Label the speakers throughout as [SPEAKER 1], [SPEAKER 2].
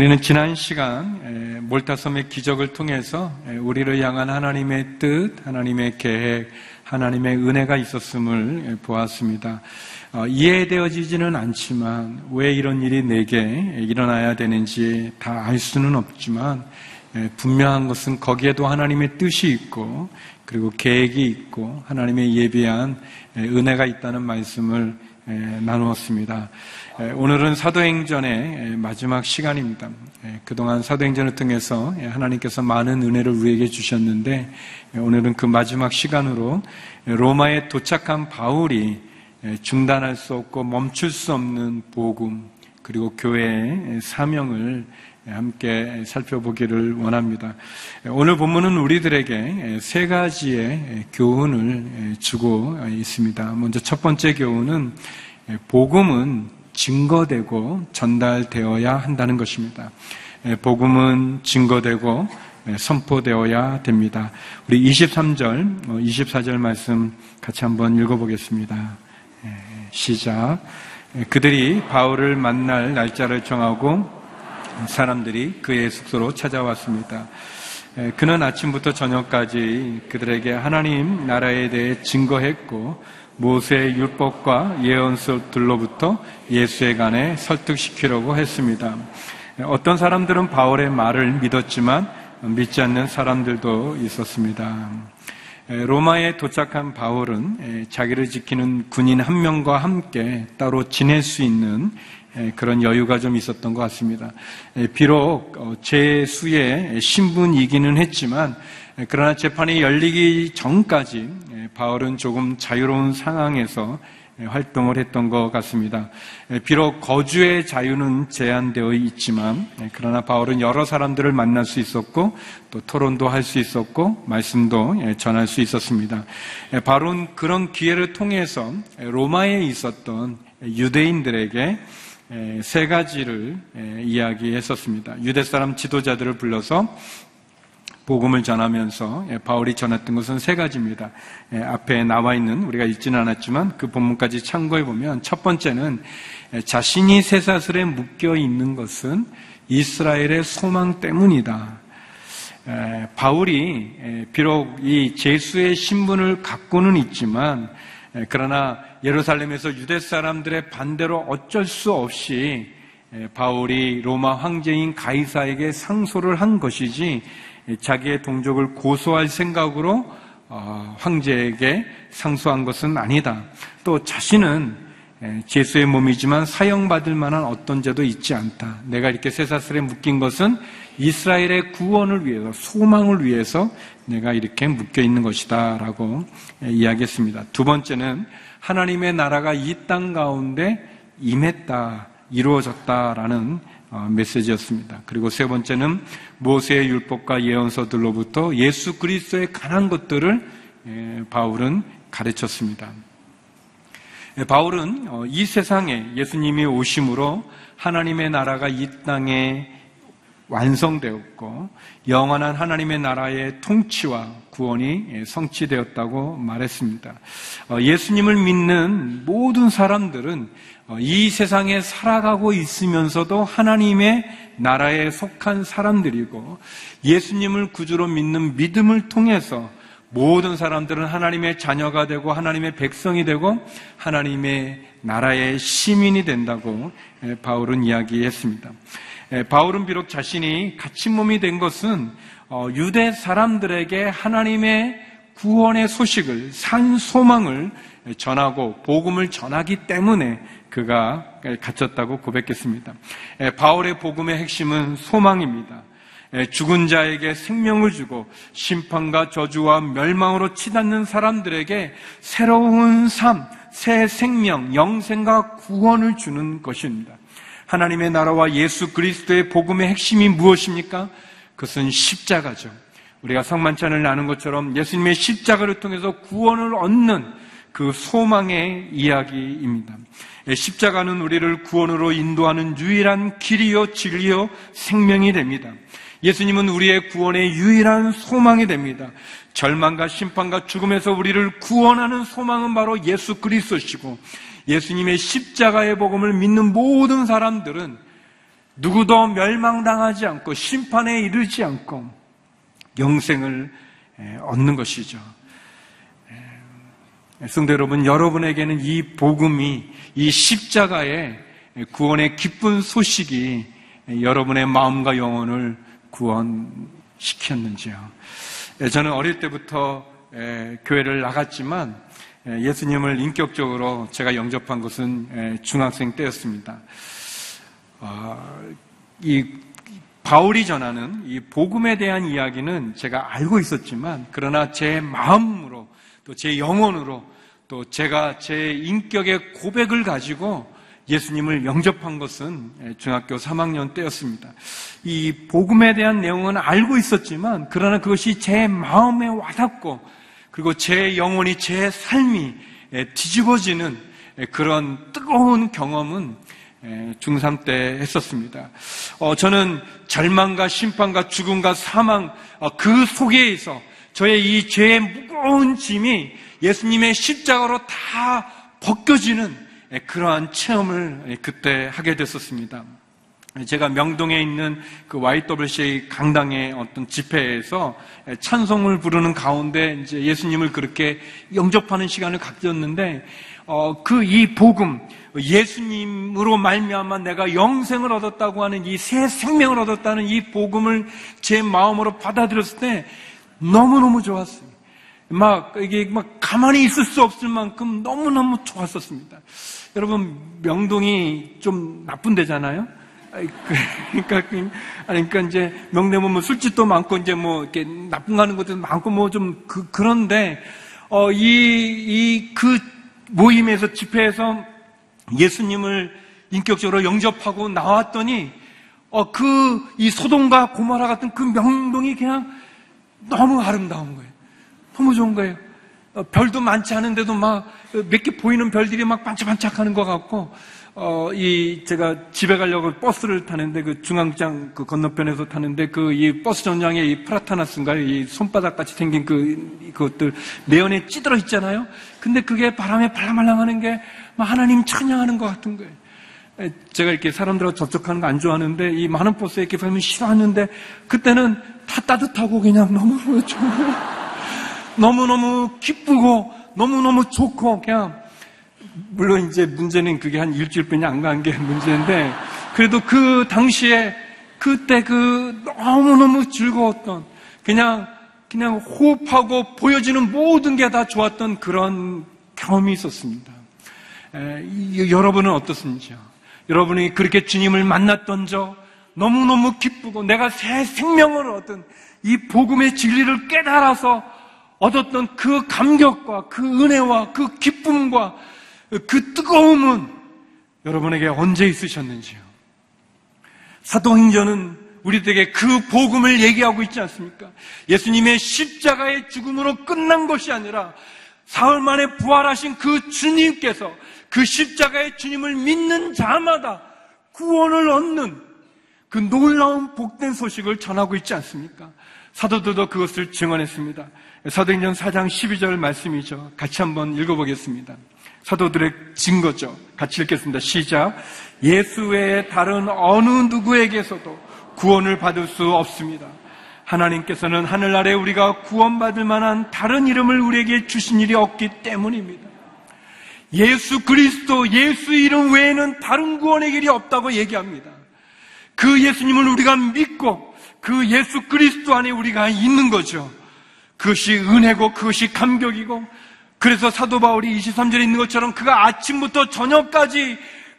[SPEAKER 1] 우리는 지난 시간 에, 몰타섬의 기적을 통해서 에, 우리를 향한 하나님의 뜻, 하나님의 계획, 하나님의 은혜가 있었음을 에, 보았습니다. 어, 이해되어지지는 않지만 왜 이런 일이 내게 일어나야 되는지 다 알 수는 없지만 에, 분명한 것은 거기에도 하나님의 뜻이 있고 그리고 계획이 있고 하나님의 예비한 에, 은혜가 있다는 말씀을 에, 나누었습니다. 에, 오늘은 사도행전의 에, 마지막 시간입니다. 에, 그동안 사도행전을 통해서 에, 하나님께서 많은 은혜를 우리에게 주셨는데 에, 오늘은 그 마지막 시간으로 에, 로마에 도착한 바울이 에, 중단할 수 없고 멈출 수 없는 복음 그리고 교회의 사명을 함께 살펴보기를 원합니다. 오늘 본문은 우리들에게 세 가지의 교훈을 주고 있습니다. 먼저 첫 번째 교훈은 복음은 증거되고 전달되어야 한다는 것입니다. 복음은 증거되고 선포되어야 됩니다. 우리 23절, 24절 말씀 같이 한번 읽어보겠습니다. 시작. 그들이 바울을 만날 날짜를 정하고 사람들이 그의 숙소로 찾아왔습니다. 그는 아침부터 저녁까지 그들에게 하나님 나라에 대해 증거했고 모세의 율법과 예언서들로부터 예수에 관해 설득시키려고 했습니다. 어떤 사람들은 바울의 말을 믿었지만 믿지 않는 사람들도 있었습니다. 로마에 도착한 바울은 자기를 지키는 군인 한 명과 함께 따로 지낼 수 있는 그런 여유가 좀 있었던 것 같습니다. 비록 제 수의 신분이기는 했지만 그러나 재판이 열리기 전까지 바울은 조금 자유로운 상황에서 활동을 했던 것 같습니다. 비록 거주의 자유는 제한되어 있지만 그러나 바울은 여러 사람들을 만날 수 있었고 또 토론도 할 수 있었고 말씀도 전할 수 있었습니다. 바울은 그런 기회를 통해서 로마에 있었던 유대인들에게 세 가지를 이야기했었습니다. 유대 사람 지도자들을 불러서 복음을 전하면서 바울이 전했던 것은 세 가지입니다. 앞에 나와 있는 우리가 읽지는 않았지만 그 본문까지 참고해 보면 첫 번째는 자신이 쇠사슬에 묶여 있는 것은 이스라엘의 소망 때문이다. 바울이 비록 이 제수의 신분을 갖고는 있지만 그러나 예루살렘에서 유대 사람들의 반대로 어쩔 수 없이 바울이 로마 황제인 가이사에게 상소를 한 것이지 자기의 동족을 고소할 생각으로 어, 황제에게 상소한 것은 아니다. 또 자신은 제수의 몸이지만 사형받을 만한 어떤 죄도 있지 않다. 내가 이렇게 쇠사슬에 묶인 것은 이스라엘의 구원을 위해서, 소망을 위해서 내가 이렇게 묶여 있는 것이다. 라고 이야기했습니다. 두 번째는 하나님의 나라가 이 땅 가운데 임했다, 이루어졌다라는 어, 메시지였습니다. 그리고 세 번째는 모세의 율법과 예언서들로부터 예수 그리스도에 관한 것들을 바울은 가르쳤습니다. 바울은 어, 이 세상에 예수님이 오심으로 하나님의 나라가 이 땅에 완성되었고 영원한 하나님의 나라의 통치와 구원이 성취되었다고 말했습니다. 어, 예수님을 믿는 모든 사람들은 어, 이 세상에 살아가고 있으면서도 하나님의 나라에 속한 사람들이고 예수님을 구주로 믿는 믿음을 통해서 모든 사람들은 하나님의 자녀가 되고 하나님의 백성이 되고 하나님의 나라의 시민이 된다고 바울은 이야기했습니다. 바울은 비록 자신이 갇힌 몸이 된 것은 어, 유대 사람들에게 하나님의 구원의 소식을 산 소망을 전하고 복음을 전하기 때문에 그가 갇혔다고 고백했습니다. 바울의 복음의 핵심은 소망입니다. 죽은 자에게 생명을 주고 심판과 저주와 멸망으로 치닫는 사람들에게 새로운 삶, 새 생명, 영생과 구원을 주는 것입니다. 하나님의 나라와 예수 그리스도의 복음의 핵심이 무엇입니까? 그것은 십자가죠. 우리가 성만찬을 나눈 것처럼 예수님의 십자가를 통해서 구원을 얻는 그 소망의 이야기입니다. 십자가는 우리를 구원으로 인도하는 유일한 길이요, 진리요, 생명이 됩니다. 예수님은 우리의 구원의 유일한 소망이 됩니다. 절망과 심판과 죽음에서 우리를 구원하는 소망은 바로 예수 그리스도시고 예수님의 십자가의 복음을 믿는 모든 사람들은 누구도 멸망당하지 않고 심판에 이르지 않고 영생을 얻는 것이죠. 성도 여러분, 여러분에게는 이 복음이 이 십자가의 구원의 기쁜 소식이 여러분의 마음과 영혼을 구원시켰는지요. 저는 어릴 때부터 교회를 나갔지만 예수님을 인격적으로 제가 영접한 것은 중학생 때였습니다. 아, 이 바울이 전하는 이 복음에 대한 이야기는 제가 알고 있었지만 그러나 제 마음으로 또 제 영혼으로 또 제가 제 인격의 고백을 가지고 예수님을 영접한 것은 중학교 3학년 때였습니다. 이 복음에 대한 내용은 알고 있었지만 그러나 그것이 제 마음에 와닿고 그리고 제 영혼이 제 삶이 뒤집어지는 그런 뜨거운 경험은 중3 때 했었습니다. 어, 저는 절망과 심판과 죽음과 사망 어, 그 속에서 저의 이 죄의 무거운 짐이 예수님의 십자가로 다 벗겨지는 그러한 체험을 그때 하게 됐었습니다. 제가 명동에 있는 그 YWCA 강당의 어떤 집회에서 찬송을 부르는 가운데 이제 예수님을 그렇게 영접하는 시간을 갖겼는데 어, 그 이 복음 예수님으로 말미암아 내가 영생을 얻었다고 하는 이 새 생명을 얻었다는 이 복음을 제 마음으로 받아들였을 때 너무너무 좋았어요. 막 이게 막 가만히 있을 수 없을 만큼 너무너무 좋았었습니다. 여러분 명동이 좀 나쁜 데잖아요. 그러니까 그러니까 이제 명동 보면 뭐 술집도 많고 이제 뭐 이렇게 나쁜 가는 것도 많고 뭐 좀 그, 그런데 어 이 이 그 모임에서 집회에서 예수님을 인격적으로 영접하고 나왔더니 어 그 이 소돔과 고마라 같은 그 명동이 그냥 너무 아름다운 거예요. 너무 좋은 거예요. 어, 별도 많지 않은데도 막 몇 개 보이는 별들이 막 반짝반짝 하는 것 같고 어, 이 제가 집에 가려고 버스를 타는데 그 중앙장 그 건너편에서 타는데 그 이 버스 전장에 이 프라타나스인가요? 이 손바닥 같이 생긴 그 그것들 내연에 찌들어 있잖아요. 근데 그게 바람에 발랑발랑하는 게 막 하나님 찬양하는 것 같은 거예요. 제가 이렇게 사람들하고 접촉하는 거 안 좋아하는데 이 많은 버스에 이렇게 보면 싫어하는데 그때는 다 따뜻하고 그냥 너무 너무 좋고 너무너무 기쁘고 너무 너무 좋고 그냥 물론 이제 문제는 그게 한 일주일뿐이 안 간 게 문제인데 그래도 그 당시에 그때 그 너무너무 즐거웠던 그냥 그냥 호흡하고 보여지는 모든 게 다 좋았던 그런 경험이 있었습니다. 에, 여러분은 어떻습니까? 여러분이 그렇게 주님을 만났던 적 너무너무 기쁘고 내가 새 생명을 얻은 이 복음의 진리를 깨달아서 얻었던 그 감격과 그 은혜와 그 기쁨과 그 뜨거움은 여러분에게 언제 있으셨는지요? 사도행전은 우리들에게 그 복음을 얘기하고 있지 않습니까? 예수님의 십자가의 죽음으로 끝난 것이 아니라 사흘 만에 부활하신 그 주님께서 그 십자가의 주님을 믿는 자마다 구원을 얻는 그 놀라운 복된 소식을 전하고 있지 않습니까? 사도들도 그것을 증언했습니다. 사도행전 4장 12절 말씀이죠. 같이 한번 읽어보겠습니다. 사도들의 증거죠. 같이 읽겠습니다. 시작. 예수 외에 다른 어느 누구에게서도 구원을 받을 수 없습니다. 하나님께서는 하늘 아래 우리가 구원받을 만한 다른 이름을 우리에게 주신 일이 없기 때문입니다. 예수 그리스도, 예수 이름 외에는 다른 구원의 길이 없다고 얘기합니다. 그 예수님을 우리가 믿고 그 예수 그리스도 안에 우리가 있는 거죠. 그것이 은혜고 그것이 감격이고 그래서 사도 바울이 23절에 있는 것처럼 그가 아침부터 저녁까지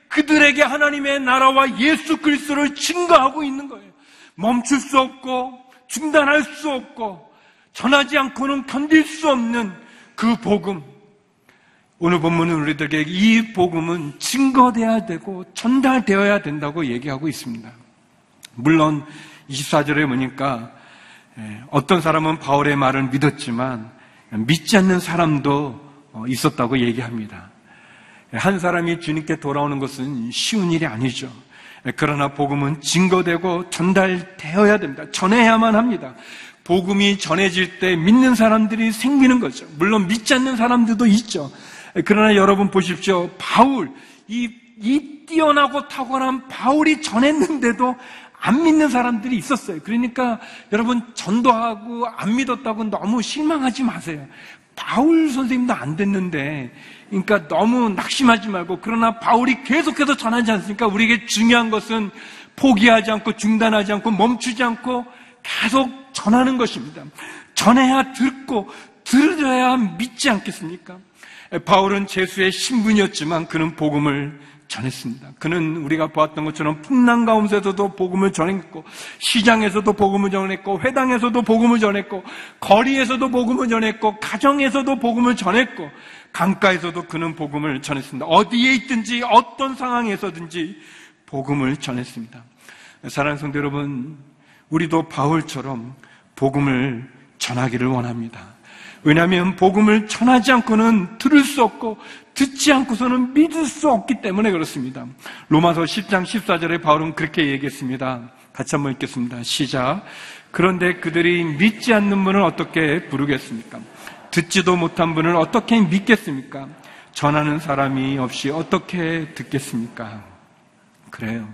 [SPEAKER 1] 그들에게 하나님의 나라와 예수 그리스도를 증거하고 있는 거예요. 멈출 수 없고 중단할 수 없고 전하지 않고는 견딜 수 없는 그 복음. 오늘 본문은 우리들에게 이 복음은 증거돼야 되고 전달되어야 된다고 얘기하고 있습니다. 물론 24절에 보니까 어떤 사람은 바울의 말을 믿었지만 믿지 않는 사람도 어, 있었다고 얘기합니다. 한 사람이 주님께 돌아오는 것은 쉬운 일이 아니죠. 그러나 복음은 증거되고 전달되어야 됩니다. 전해야만 합니다. 복음이 전해질 때 믿는 사람들이 생기는 거죠. 물론 믿지 않는 사람들도 있죠. 그러나 여러분 보십시오. 바울, 이, 이 뛰어나고 탁월한 바울이 전했는데도 안 믿는 사람들이 있었어요. 그러니까 여러분 전도하고 안 믿었다고 너무 실망하지 마세요. 바울 선생님도 안 됐는데, 그러니까 너무 낙심하지 말고, 그러나 바울이 계속해서 전하지 않습니까? 우리에게 중요한 것은 포기하지 않고, 중단하지 않고, 멈추지 않고, 계속 전하는 것입니다. 전해야 듣고, 들어야 믿지 않겠습니까? 바울은 제수의 신분이었지만 그는 복음을 전했습니다. 그는 우리가 보았던 것처럼 풍랑 가운데서도 복음을 전했고 시장에서도 복음을 전했고 회당에서도 복음을 전했고 거리에서도 복음을 전했고 가정에서도 복음을 전했고 강가에서도 그는 복음을 전했습니다. 어디에 있든지 어떤 상황에서든지 복음을 전했습니다. 사랑하는 성도 여러분, 우리도 바울처럼 복음을 전하기를 원합니다. 왜냐하면 복음을 전하지 않고는 들을 수 없고 듣지 않고서는 믿을 수 없기 때문에 그렇습니다. 로마서 10장 14절에 바울은 그렇게 얘기했습니다. 같이 한번 읽겠습니다. 시작. 그런데 그들이 믿지 않는 분을 어떻게 부르겠습니까? 듣지도 못한 분을 어떻게 믿겠습니까? 전하는 사람이 없이 어떻게 듣겠습니까? 그래요.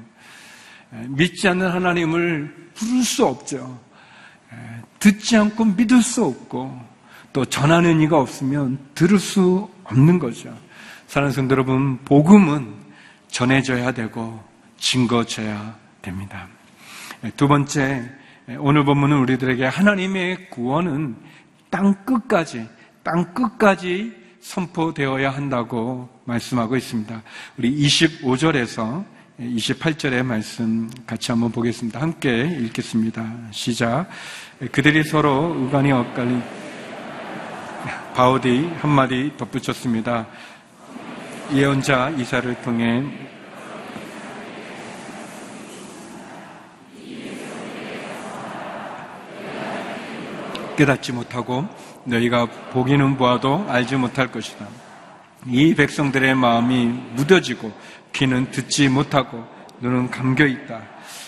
[SPEAKER 1] 믿지 않는 하나님을 부를 수 없죠. 듣지 않고 믿을 수 없고 또 전하는 이가 없으면 들을 수 없는 거죠. 사랑하는 성도 여러분, 복음은 전해져야 되고 증거져야 됩니다. 두 번째, 오늘 본문은 우리들에게 하나님의 구원은 땅 끝까지, 땅 끝까지 선포되어야 한다고 말씀하고 있습니다. 우리 25절에서 28절의 말씀 같이 한번 보겠습니다. 함께 읽겠습니다. 시작. 그들이 서로 의간이 엇갈린 바울이 한마디 덧붙였습니다. 예언자 이사를 통해 깨닫지 못하고 너희가 보기는 보아도 알지 못할 것이다. 이 백성들의 마음이 무뎌지고 귀는 듣지 못하고 눈은 감겨 있다.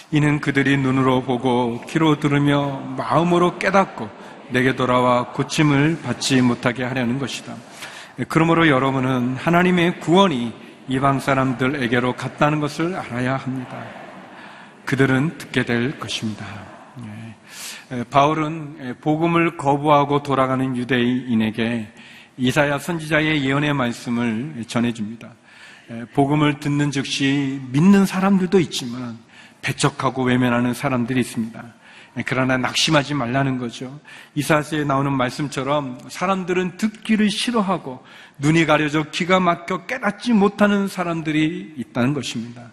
[SPEAKER 1] 이는 그들이 눈으로 보고 귀로 들으며 마음으로 깨닫고 내게 돌아와 고침을 받지 못하게 하려는 것이다. 그러므로 여러분은 하나님의 구원이 이방 사람들에게로 갔다는 것을 알아야 합니다. 그들은 듣게 될 것입니다. 예. 바울은 복음을 거부하고 돌아가는 유대인에게 이사야 선지자의 예언의 말씀을 전해줍니다. 복음을 듣는 즉시 믿는 사람들도 있지만 배척하고 외면하는 사람들이 있습니다. 그러나 낙심하지 말라는 거죠. 이사스에 나오는 말씀처럼 사람들은 듣기를 싫어하고 눈이 가려져 기가 막혀 깨닫지 못하는 사람들이 있다는 것입니다.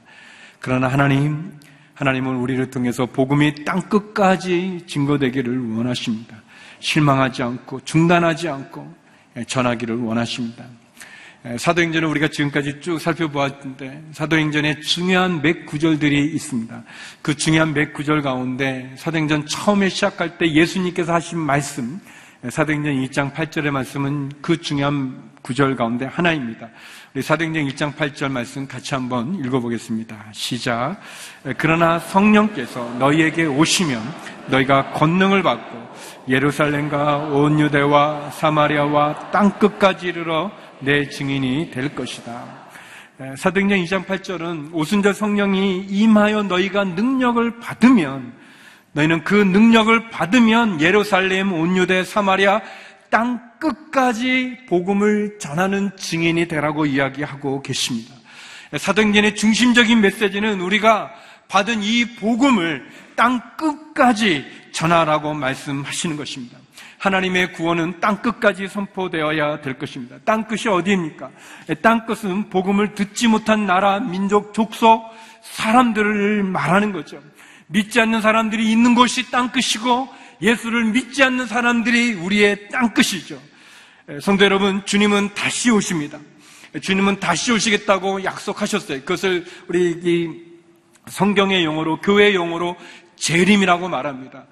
[SPEAKER 1] 그러나 하나님, 하나님은 우리를 통해서 복음이 땅 끝까지 증거되기를 원하십니다. 실망하지 않고 중단하지 않고 전하기를 원하십니다. 사도행전을 우리가 지금까지 쭉 살펴보았는데 사도행전에 중요한 몇 구절들이 있습니다. 그 중요한 몇 구절 가운데 사도행전 처음에 시작할 때 예수님께서 하신 말씀 사도행전 1장 8절의 말씀은 그 중요한 구절 가운데 하나입니다. 우리 사도행전 1장 8절 말씀 같이 한번 읽어보겠습니다. 시작. 그러나 성령께서 너희에게 오시면 너희가 권능을 받고 예루살렘과 온 유대와 사마리아와 땅 끝까지 이르러 내 증인이 될 것이다. 사도행전 2장 8절은 오순절 성령이 임하여 너희가 능력을 받으면 너희는 그 능력을 받으면 예루살렘, 온유대, 사마리아 땅 끝까지 복음을 전하는 증인이 되라고 이야기하고 계십니다. 사도행전의 중심적인 메시지는 우리가 받은 이 복음을 땅 끝까지 전하라고 말씀하시는 것입니다. 하나님의 구원은 땅 끝까지 선포되어야 될 것입니다. 땅 끝이 어디입니까? 땅 끝은 복음을 듣지 못한 나라, 민족, 족속, 사람들을 말하는 거죠. 믿지 않는 사람들이 있는 곳이 땅 끝이고 예수를 믿지 않는 사람들이 우리의 땅 끝이죠. 성도 여러분, 주님은 다시 오십니다. 주님은 다시 오시겠다고 약속하셨어요. 그것을 우리 이 성경의 용어로 교회 용어로 재림이라고 말합니다.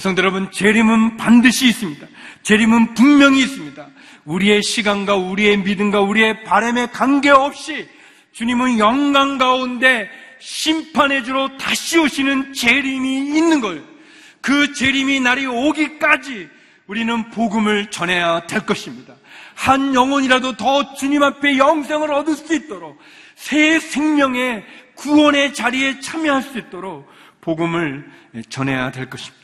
[SPEAKER 1] 성도 여러분, 재림은 반드시 있습니다. 재림은 분명히 있습니다. 우리의 시간과 우리의 믿음과 우리의 바램에 관계없이 주님은 영광 가운데 심판의 주로 다시 오시는 재림이 있는 거예요. 그 재림이 날이 오기까지 우리는 복음을 전해야 될 것입니다. 한 영혼이라도 더 주님 앞에 영생을 얻을 수 있도록 새 생명의 구원의 자리에 참여할 수 있도록 복음을 전해야 될 것입니다.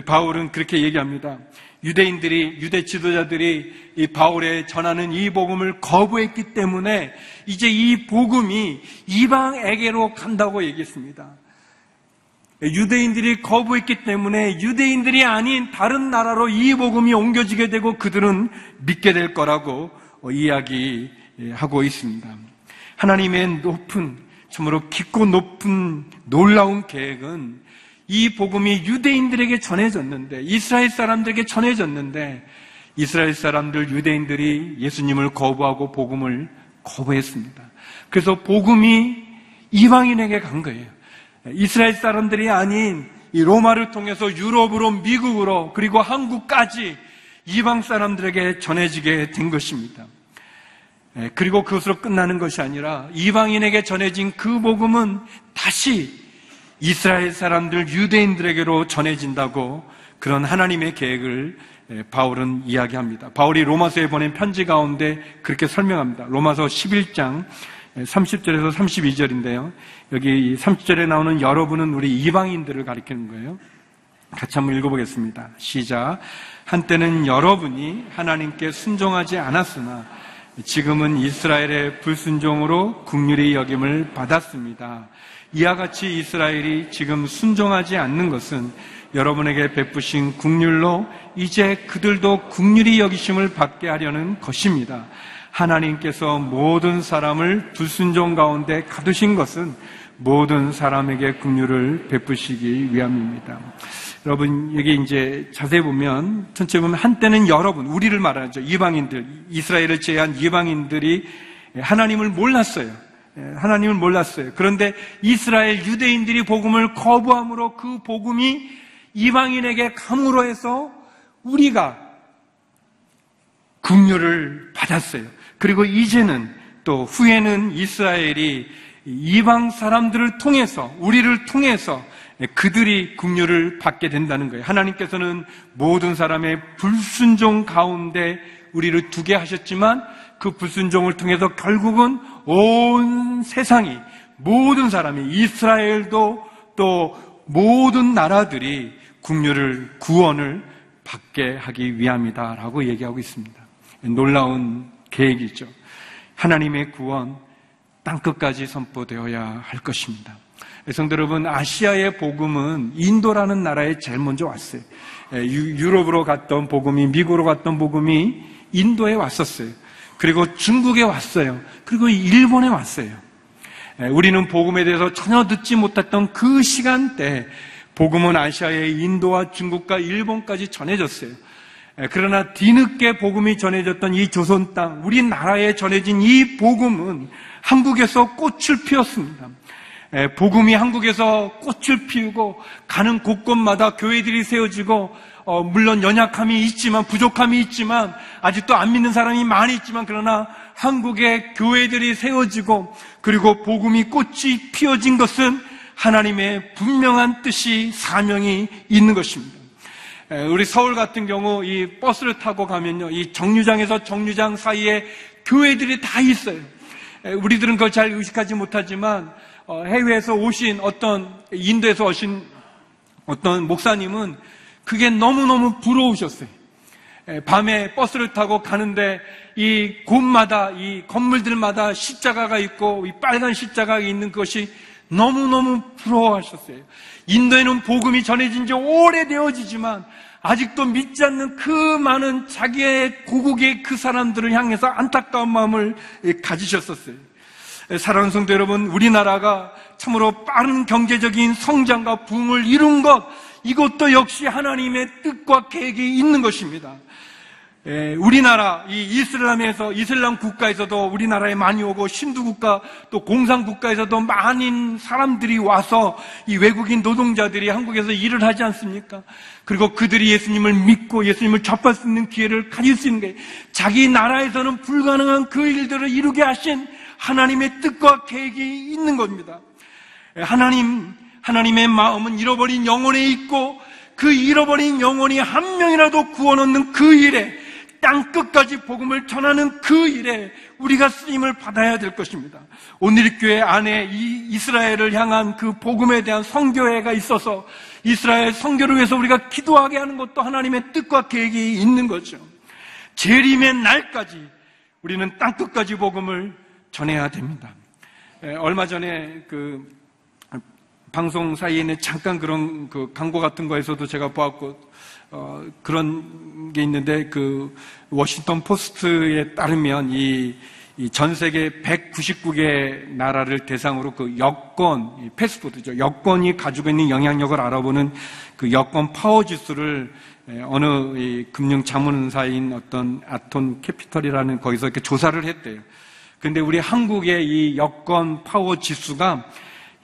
[SPEAKER 1] 바울은 그렇게 얘기합니다. 유대인들이 유대 지도자들이 이 바울의 전하는 이 복음을 거부했기 때문에 이제 이 복음이 이방에게로 간다고 얘기했습니다. 유대인들이 거부했기 때문에 유대인들이 아닌 다른 나라로 이 복음이 옮겨지게 되고 그들은 믿게 될 거라고 이야기하고 있습니다. 하나님의 높은 참으로 깊고 높은 놀라운 계획은 이 복음이 유대인들에게 전해졌는데 이스라엘 사람들에게 전해졌는데 이스라엘 사람들 유대인들이 예수님을 거부하고 복음을 거부했습니다. 그래서 복음이 이방인에게 간 거예요. 이스라엘 사람들이 아닌 이 로마를 통해서 유럽으로 미국으로 그리고 한국까지 이방 사람들에게 전해지게 된 것입니다. 예, 그리고 그것으로 끝나는 것이 아니라 이방인에게 전해진 그 복음은 다시 이스라엘 사람들 유대인들에게로 전해진다고 그런 하나님의 계획을 예, 바울은 이야기합니다. 바울이 로마서에 보낸 편지 가운데 그렇게 설명합니다. 로마서 11장 30절에서 32절인데요. 여기 30절에 나오는 여러분은 우리 이방인들을 가리키는 거예요. 같이 한번 읽어보겠습니다. 시작. 한때는 여러분이 하나님께 순종하지 않았으나 지금은 이스라엘의 불순종으로 국률이 여김을 받았습니다. 이와 같이 이스라엘이 지금 순종하지 않는 것은 여러분에게 베푸신 국률로 이제 그들도 국률이 여기심을 받게 하려는 것입니다. 하나님께서 모든 사람을 불순종 가운데 가두신 것은 모든 사람에게 긍휼을 베푸시기 위함입니다. 여러분 여기 이제 자세히 보면 전체 보면 한때는 여러분 우리를 말하죠 이방인들 이스라엘을 제외한 이방인들이 하나님을 몰랐어요. 하나님을 몰랐어요. 그런데 이스라엘 유대인들이 복음을 거부함으로 그 복음이 이방인에게 감으로 해서 우리가 긍휼을 받았어요. 그리고 이제는 또 후에는 이스라엘이 이방 사람들을 통해서 우리를 통해서 그들이 국류를 받게 된다는 거예요. 하나님께서는 모든 사람의 불순종 가운데 우리를 두게 하셨지만 그 불순종을 통해서 결국은 온 세상이 모든 사람이 이스라엘도 또 모든 나라들이 국류를 구원을 받게 하기 위함이다라고 얘기하고 있습니다. 놀라운 계획이죠. 하나님의 구원 땅끝까지 선포되어야 할 것입니다. 성도 여러분, 아시아의 복음은 인도라는 나라에 제일 먼저 왔어요. 유럽으로 갔던 복음이, 미국으로 갔던 복음이 인도에 왔었어요. 그리고 중국에 왔어요. 그리고 일본에 왔어요. 우리는 복음에 대해서 전혀 듣지 못했던 그 시간대, 복음은 아시아의 인도와 중국과 일본까지 전해졌어요. 예, 그러나 뒤늦게 복음이 전해졌던 이 조선 땅, 우리나라에 전해진 이 복음은 한국에서 꽃을 피웠습니다. 예, 복음이 한국에서 꽃을 피우고 가는 곳곳마다 교회들이 세워지고 어, 물론 연약함이 있지만 부족함이 있지만 아직도 안 믿는 사람이 많이 있지만 그러나 한국의 교회들이 세워지고 그리고 복음이 꽃이 피어진 것은 하나님의 분명한 뜻이 사명이 있는 것입니다. 우리 서울 같은 경우 이 버스를 타고 가면요. 이 정류장에서 정류장 사이에 교회들이 다 있어요. 우리들은 그걸 잘 의식하지 못하지만 어, 해외에서 오신 어떤 인도에서 오신 어떤 목사님은 그게 너무너무 부러우셨어요. 밤에 버스를 타고 가는데 이 곳마다 이 건물들마다 십자가가 있고 이 빨간 십자가가 있는 것이 너무너무 부러워하셨어요. 인도에는 복음이 전해진 지 오래되어지지만 아직도 믿지 않는 그 많은 자기의 고국의 그 사람들을 향해서 안타까운 마음을 가지셨었어요. 사랑하는 성도 여러분, 우리나라가 참으로 빠른 경제적인 성장과 부흥을 이룬 것, 이것도 역시 하나님의 뜻과 계획이 있는 것입니다. 예, 우리나라 이 이슬람에서 이슬람 국가에서도 우리나라에 많이 오고 신두 국가 또 공산 국가에서도 많은 사람들이 와서 이 외국인 노동자들이 한국에서 일을 하지 않습니까? 그리고 그들이 예수님을 믿고 예수님을 접할 수 있는 기회를 가질 수 있는 게 자기 나라에서는 불가능한 그 일들을 이루게 하신 하나님의 뜻과 계획이 있는 겁니다. 하나님, 하나님의 마음은 잃어버린 영혼에 있고 그 잃어버린 영혼이 한 명이라도 구원 얻는 그 일에 땅 끝까지 복음을 전하는 그 일에 우리가 쓰임을 받아야 될 것입니다. 오늘 교회 안에 이 이스라엘을 향한 그 복음에 대한 성교회가 있어서 이스라엘 성교를 위해서 우리가 기도하게 하는 것도 하나님의 뜻과 계획이 있는 거죠. 재림의 날까지 우리는 땅 끝까지 복음을 전해야 됩니다. 에, 얼마 전에 그 방송 사이에는 잠깐 그런 그 광고 같은 거에서도 제가 보았고 어, 그런 게 있는데 그 워싱턴 포스트에 따르면 이, 이 전 세계 199개 나라를 대상으로 그 여권, 패스포트죠. 여권이 가지고 있는 영향력을 알아보는 그 여권 파워 지수를 에, 어느 이 금융 자문사인 어떤 아톤 캐피털이라는 거기서 이렇게 조사를 했대요. 근데 우리 한국의 이 여권 파워 지수가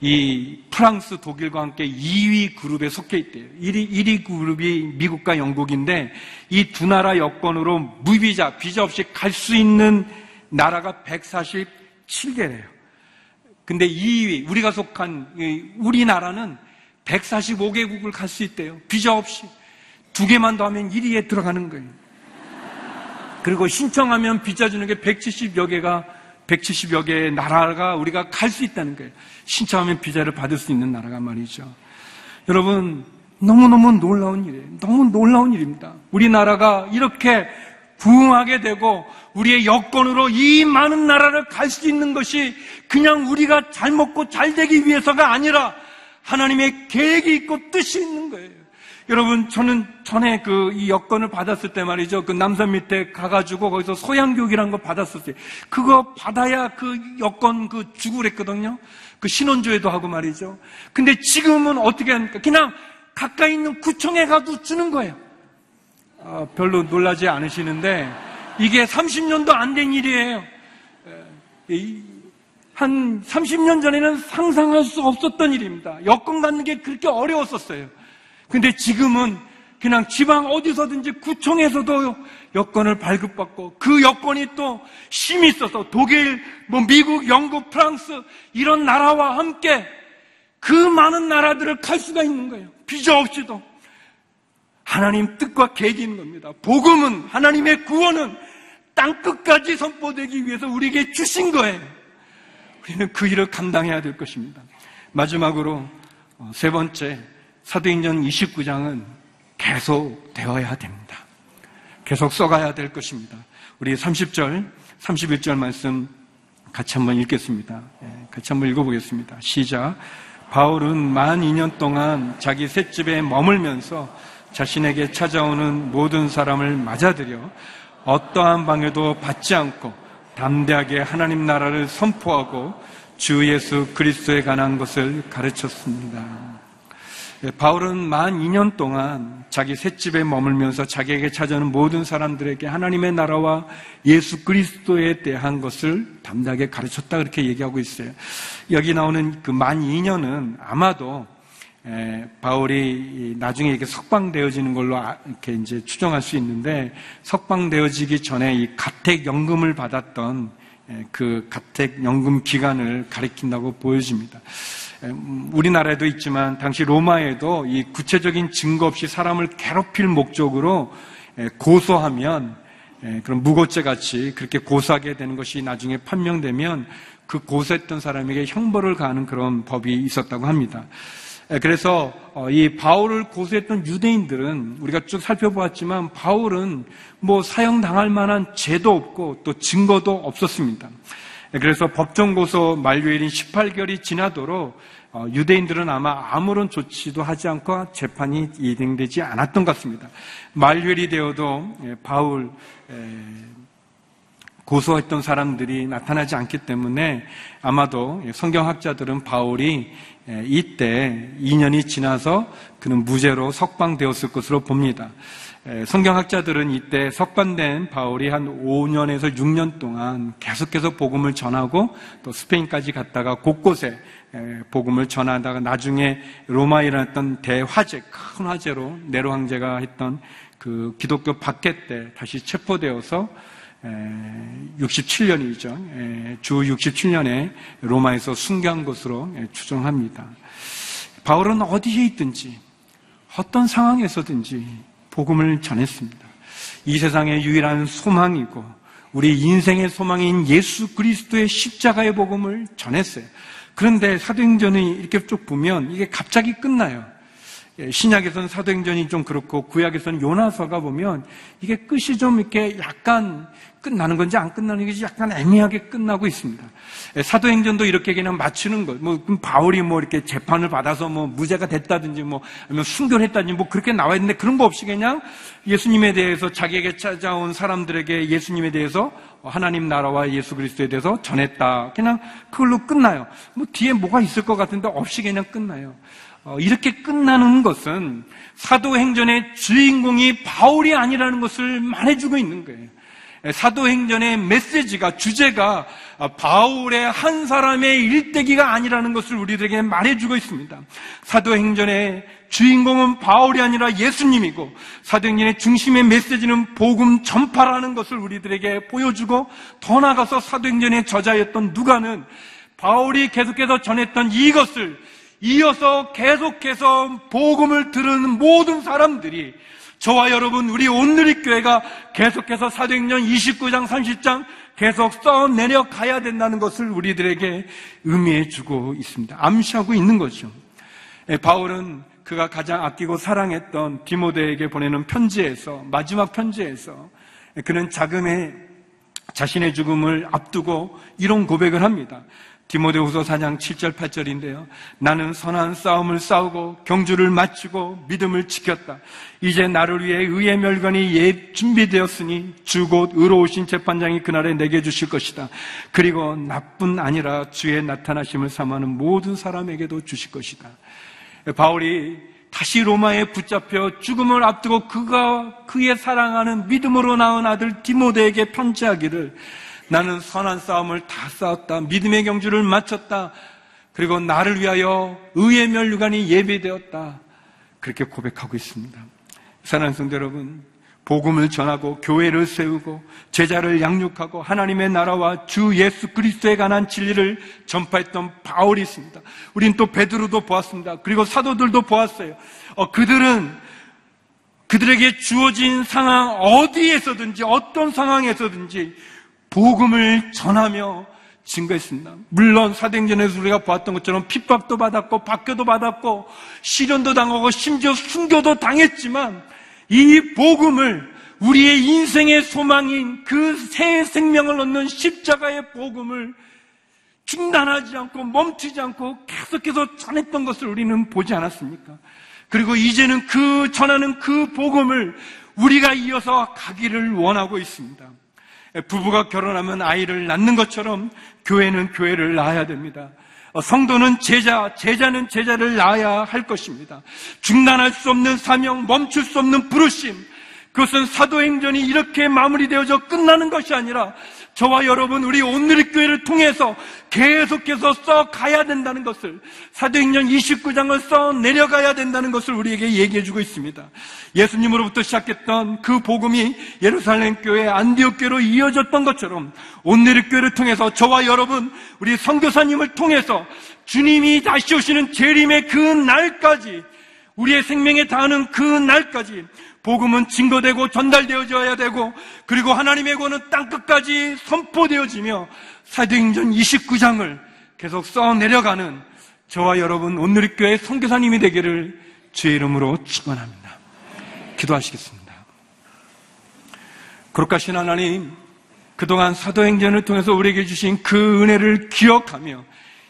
[SPEAKER 1] 이 프랑스, 독일과 함께 2위 그룹에 속해 있대요. 1위, 1위 그룹이 미국과 영국인데 이 두 나라 여권으로 무비자, 비자 없이 갈 수 있는 나라가 147개래요. 근데 2위, 우리가 속한 이 우리나라는 145개국을 갈 수 있대요. 비자 없이. 두 개만 더 하면 1위에 들어가는 거예요. 그리고 신청하면 비자 주는 게 170여 개가 170여 개의 나라가 우리가 갈 수 있다는 거예요. 신청하면 비자를 받을 수 있는 나라가 말이죠. 여러분, 너무너무 놀라운 일이에요. 너무 놀라운 일입니다. 우리나라가 이렇게 부흥하게 되고 우리의 여건으로 이 많은 나라를 갈 수 있는 것이 그냥 우리가 잘 먹고 잘 되기 위해서가 아니라 하나님의 계획이 있고 뜻이 있는 거예요. 여러분, 저는 전에 그 이 여건을 받았을 때 말이죠. 그 남산 밑에 가가지고 거기서 소양교육이라는 거 받았었어요. 그거 받아야 그 여건 그 주고 그랬거든요. 그 신혼조회도 하고 말이죠. 근데 지금은 어떻게 합니까? 그냥 가까이 있는 구청에 가도 주는 거예요. 아, 별로 놀라지 않으시는데 이게 30년도 안 된 일이에요. 에, 이, 한 30년 전에는 상상할 수 없었던 일입니다. 여권 갖는 게 그렇게 어려웠었어요. 근데 지금은 그냥 지방 어디서든지 구청에서도 여권을 발급받고 그 여권이 또 힘이 있어서 독일, 뭐 미국, 영국, 프랑스 이런 나라와 함께 그 많은 나라들을 갈 수가 있는 거예요. 비자 없이도. 하나님 뜻과 있는 겁니다. 복음은 하나님의 구원은 땅 끝까지 선포되기 위해서 우리에게 주신 거예요. 우리는 그 일을 감당해야 될 것입니다. 마지막으로 어, 세 번째 사도행전 29장은 계속 되어야 됩니다. 계속 써가야 될 것입니다. 우리 30절, 31절 말씀 같이 한번 읽겠습니다. 예, 같이 한번 읽어보겠습니다. 시작. 바울은 만 2년 동안 자기 셋집에 머물면서 자신에게 찾아오는 모든 사람을 맞아들여 어떠한 방해도 받지 않고 담대하게 하나님 나라를 선포하고 주 예수 그리스도에 관한 것을 가르쳤습니다. 예, 바울은 만 2년 동안 자기 셋집에 머물면서 자기에게 찾아오는 모든 사람들에게 하나님의 나라와 예수 그리스도에 대한 것을 담대하게 가르쳤다 그렇게 얘기하고 있어요. 여기 나오는 그 만 2년은 아마도 에, 바울이 나중에 이렇게 석방되어지는 걸로 아- 이렇게 이제 추정할 수 있는데 석방되어지기 전에 이 가택연금을 받았던 에, 그 가택연금 기간을 가리킨다고 보여집니다. 에, 음, 우리나라에도 있지만 당시 로마에도 이 구체적인 증거 없이 사람을 괴롭힐 목적으로 에, 고소하면 에, 그런 무고죄 같이 그렇게 고소하게 되는 것이 나중에 판명되면 그 고소했던 사람에게 형벌을 가하는 그런 법이 있었다고 합니다. 예, 그래서 어, 이 바울을 고소했던 유대인들은 우리가 쭉 살펴보았지만 바울은 뭐 사형 당할 만한 죄도 없고 또 증거도 없었습니다. 예, 그래서 법정 고소 만료일인 18개월이 지나도록 어, 유대인들은 아마 아무런 조치도 하지 않고 재판이 이행되지 않았던 것 같습니다. 만료일이 되어도 예, 바울 고소했던 사람들이 나타나지 않기 때문에 아마도 성경학자들은 바울이 이때 2년이 지나서 그는 무죄로 석방되었을 것으로 봅니다. 성경학자들은 이때 석방된 바울이 한 5년에서 6년 동안 계속해서 복음을 전하고 또 스페인까지 갔다가 곳곳에 복음을 전하다가 나중에 로마에 일어났던 대화재, 큰 화재로 네로 황제가 했던 그 기독교 박해 때 다시 체포되어서 67년이죠. 주 67년에 로마에서 순교한 것으로 추정합니다. 바울은 어디에 있든지 어떤 상황에서든지 복음을 전했습니다. 이 세상의 유일한 소망이고 우리 인생의 소망인 예수 그리스도의 십자가의 복음을 전했어요. 그런데 사도행전이 이렇게 쭉 보면 이게 갑자기 끝나요. 예, 신약에서는 사도행전이 좀 그렇고 구약에서는 요나서가 보면 이게 끝이 좀 이렇게 약간 끝나는 건지 안 끝나는 건지 약간 애매하게 끝나고 있습니다. 예, 사도행전도 이렇게 그냥 맞추는 것, 뭐 바울이 뭐 이렇게 재판을 받아서 뭐 무죄가 됐다든지 뭐 아니면 순교를 했다든지 뭐 그렇게 나와 있는데 그런 거 없이 그냥 예수님에 대해서 자기에게 찾아온 사람들에게 예수님에 대해서 하나님 나라와 예수 그리스도에 대해서 전했다. 그냥 그걸로 끝나요. 뭐 뒤에 뭐가 있을 것 같은데 없이 그냥 끝나요. 어, 이렇게 끝나는 것은 사도행전의 주인공이 바울이 아니라는 것을 말해주고 있는 거예요. 예, 사도행전의 메시지가 주제가 바울의 한 사람의 일대기가 아니라는 것을 우리들에게 말해주고 있습니다. 사도행전의 주인공은 바울이 아니라 예수님이고 사도행전의 중심의 메시지는 복음 전파라는 것을 우리들에게 보여주고 더 나아가서 사도행전의 저자였던 누가는 바울이 계속해서 전했던 이것을 이어서 계속해서 복음을 들은 모든 사람들이 저와 여러분 우리 온누리 교회가 계속해서 사도행전 29장 30장 계속 써내려 가야 된다는 것을 우리들에게 의미해 주고 있습니다. 암시하고 있는 거죠. 예, 바울은 그가 가장 아끼고 사랑했던 디모데에게 보내는 편지에서 마지막 편지에서 그는 자금의 자신의 죽음을 앞두고 이런 고백을 합니다. 디모데후서 4장 7절 8절인데요. 나는 선한 싸움을 싸우고 경주를 마치고 믿음을 지켰다. 이제 나를 위해 의의 멸관이 예 준비되었으니 주곧 의로우신 재판장이 그날에 내게 주실 것이다. 그리고 나뿐 아니라 주의 나타나심을 삼하는 모든 사람에게도 주실 것이다. 바울이 다시 로마에 붙잡혀 죽음을 앞두고 그가 그의 사랑하는 믿음으로 낳은 아들 디모데에게 편지하기를 나는 선한 싸움을 다 싸웠다. 믿음의 경주를 마쳤다. 그리고 나를 위하여 의의 멸류관이 예배되었다. 그렇게 고백하고 있습니다. 사랑하는 성도 여러분, 복음을 전하고 교회를 세우고 제자를 양육하고 하나님의 나라와 주 예수 그리스도에 관한 진리를 전파했던 바울이 있습니다. 우린 또 베드로도 보았습니다. 그리고 사도들도 보았어요. 어, 그들은 그들에게 주어진 상황 어디에서든지 어떤 상황에서든지 복음을 전하며 증거했습니다. 물론 사도행전에서 우리가 보았던 것처럼 핍박도 받았고 박교도 받았고 시련도 당하고 심지어 순교도 당했지만 이 복음을 우리의 인생의 소망인 그 새 생명을 얻는 십자가의 복음을 중단하지 않고 멈추지 않고 계속해서 전했던 것을 우리는 보지 않았습니까? 그리고 이제는 그 전하는 그 복음을 우리가 이어서 가기를 원하고 있습니다. 부부가 결혼하면 아이를 낳는 것처럼 교회는 교회를 낳아야 됩니다. 어, 성도는 제자, 제자는 제자를 낳아야 할 것입니다. 중단할 수 없는 사명, 멈출 수 없는 부르심. 그것은 사도행전이 이렇게 마무리되어져 끝나는 것이 아니라 저와 여러분 우리 오늘의 교회를 통해서 계속해서 써 가야 된다는 것을 사도행전 29장을 써 내려가야 된다는 것을 우리에게 얘기해 주고 있습니다. 예수님으로부터 시작했던 그 복음이 예루살렘 교회 안디옥 교회로 이어졌던 것처럼 오늘의 교회를 통해서 저와 여러분 우리 선교사님을 통해서 주님이 다시 오시는 재림의 그 날까지 우리의 생명에 닿는 그 날까지 복음은 증거되고 전달되어져야 되고 그리고 하나님의 권은 땅끝까지 선포되어지며 사도행전 29장을 계속 써 내려가는 저와 여러분 오늘의 교회 선교사님이 되기를 주의 이름으로 축원합니다. 기도하시겠습니다. 거룩하신 하나님 그동안 사도행전을 통해서 우리에게 주신 그 은혜를 기억하며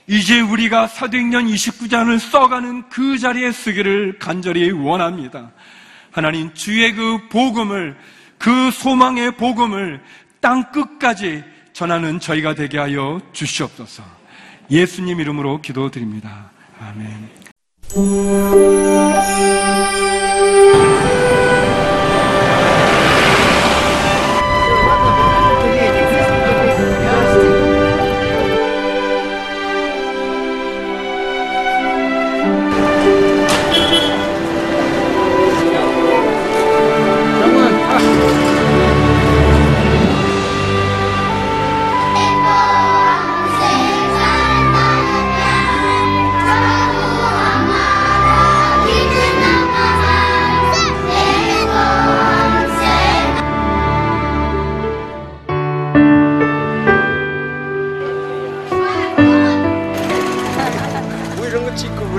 [SPEAKER 1] 이제 우리가 사도행전 29장을 써가는 그 자리에 쓰기를 간절히 원합니다. 하나님 주의 그 복음을 그 소망의 복음을 땅 끝까지 전하는 저희가 되게 하여 주시옵소서. 예수님 이름으로 기도드립니다. 아멘.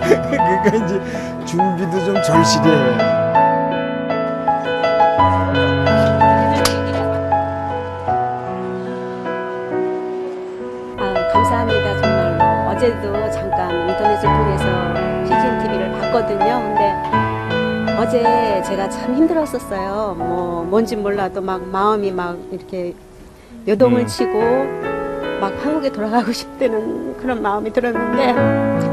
[SPEAKER 2] 그러니까 이제 준비도 좀 절실해요.
[SPEAKER 3] 아, 감사합니다 정말로 어제도 잠깐 인터넷을 통해서 CGN TV를 봤거든요. 근데 어제 제가 참 힘들었었어요. 뭐 뭔지 몰라도 막 마음이 막 이렇게 요동을
[SPEAKER 4] 음.
[SPEAKER 3] 치고 막 한국에 돌아가고 싶다는 그런 마음이 들었는데